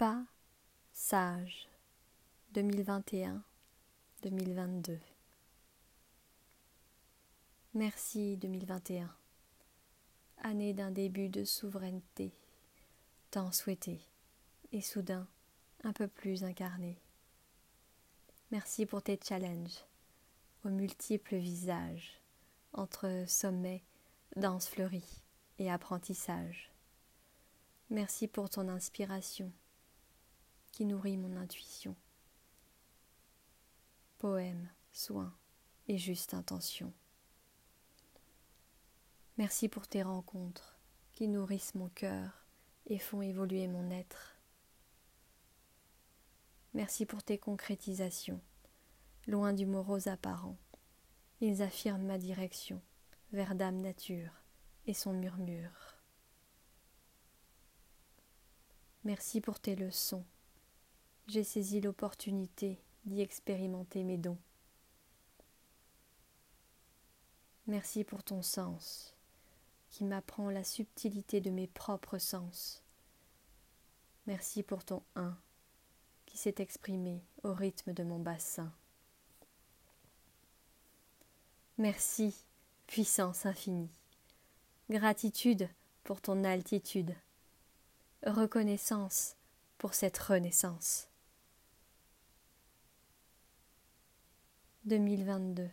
Pas sage 2021-2022 Merci 2021, année d'un début de souveraineté, tant souhaité et soudain un peu plus incarné. Merci pour tes challenges, aux multiples visages, entre sommet, danse fleurie et apprentissage. Merci pour ton inspiration nourrit mon intuition. Poème, soin et juste intention. Merci pour tes rencontres qui nourrissent mon cœur et font évoluer mon être. Merci pour tes concrétisations, loin du morose apparent. Ils affirment ma direction vers Dame Nature et son murmure. Merci pour tes leçons. J'ai saisi l'opportunité d'y expérimenter mes dons. Merci pour ton sens qui m'apprend la subtilité de mes propres sens. Merci pour ton un qui s'est exprimé au rythme de mon bassin. Merci, puissance infinie. Gratitude pour ton altitude. Reconnaissance pour cette renaissance. 2022.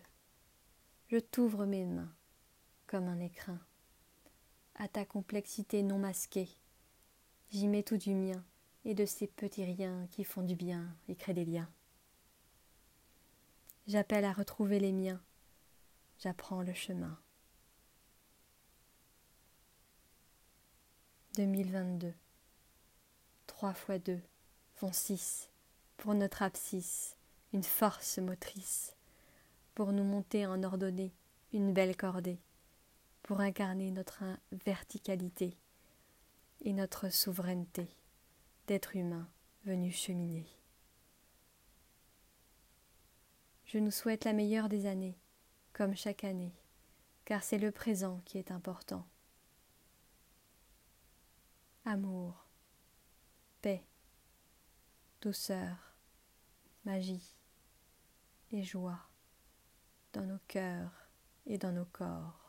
Je t'ouvre mes mains comme un écrin à ta complexité non masquée. J'y mets tout du mien et de ces petits riens qui font du bien et créent des liens. J'appelle à retrouver les miens, j'apprends le chemin. 2022 3 fois 2 font 6 pour notre abscisse, une force motrice, pour nous monter en ordonnée, une belle cordée pour incarner notre verticalité et notre souveraineté d'être humain venu cheminer. Je nous souhaite la meilleure des années, comme chaque année, car c'est le présent qui est important. Amour, paix, douceur, magie et joie dans nos cœurs et dans nos corps.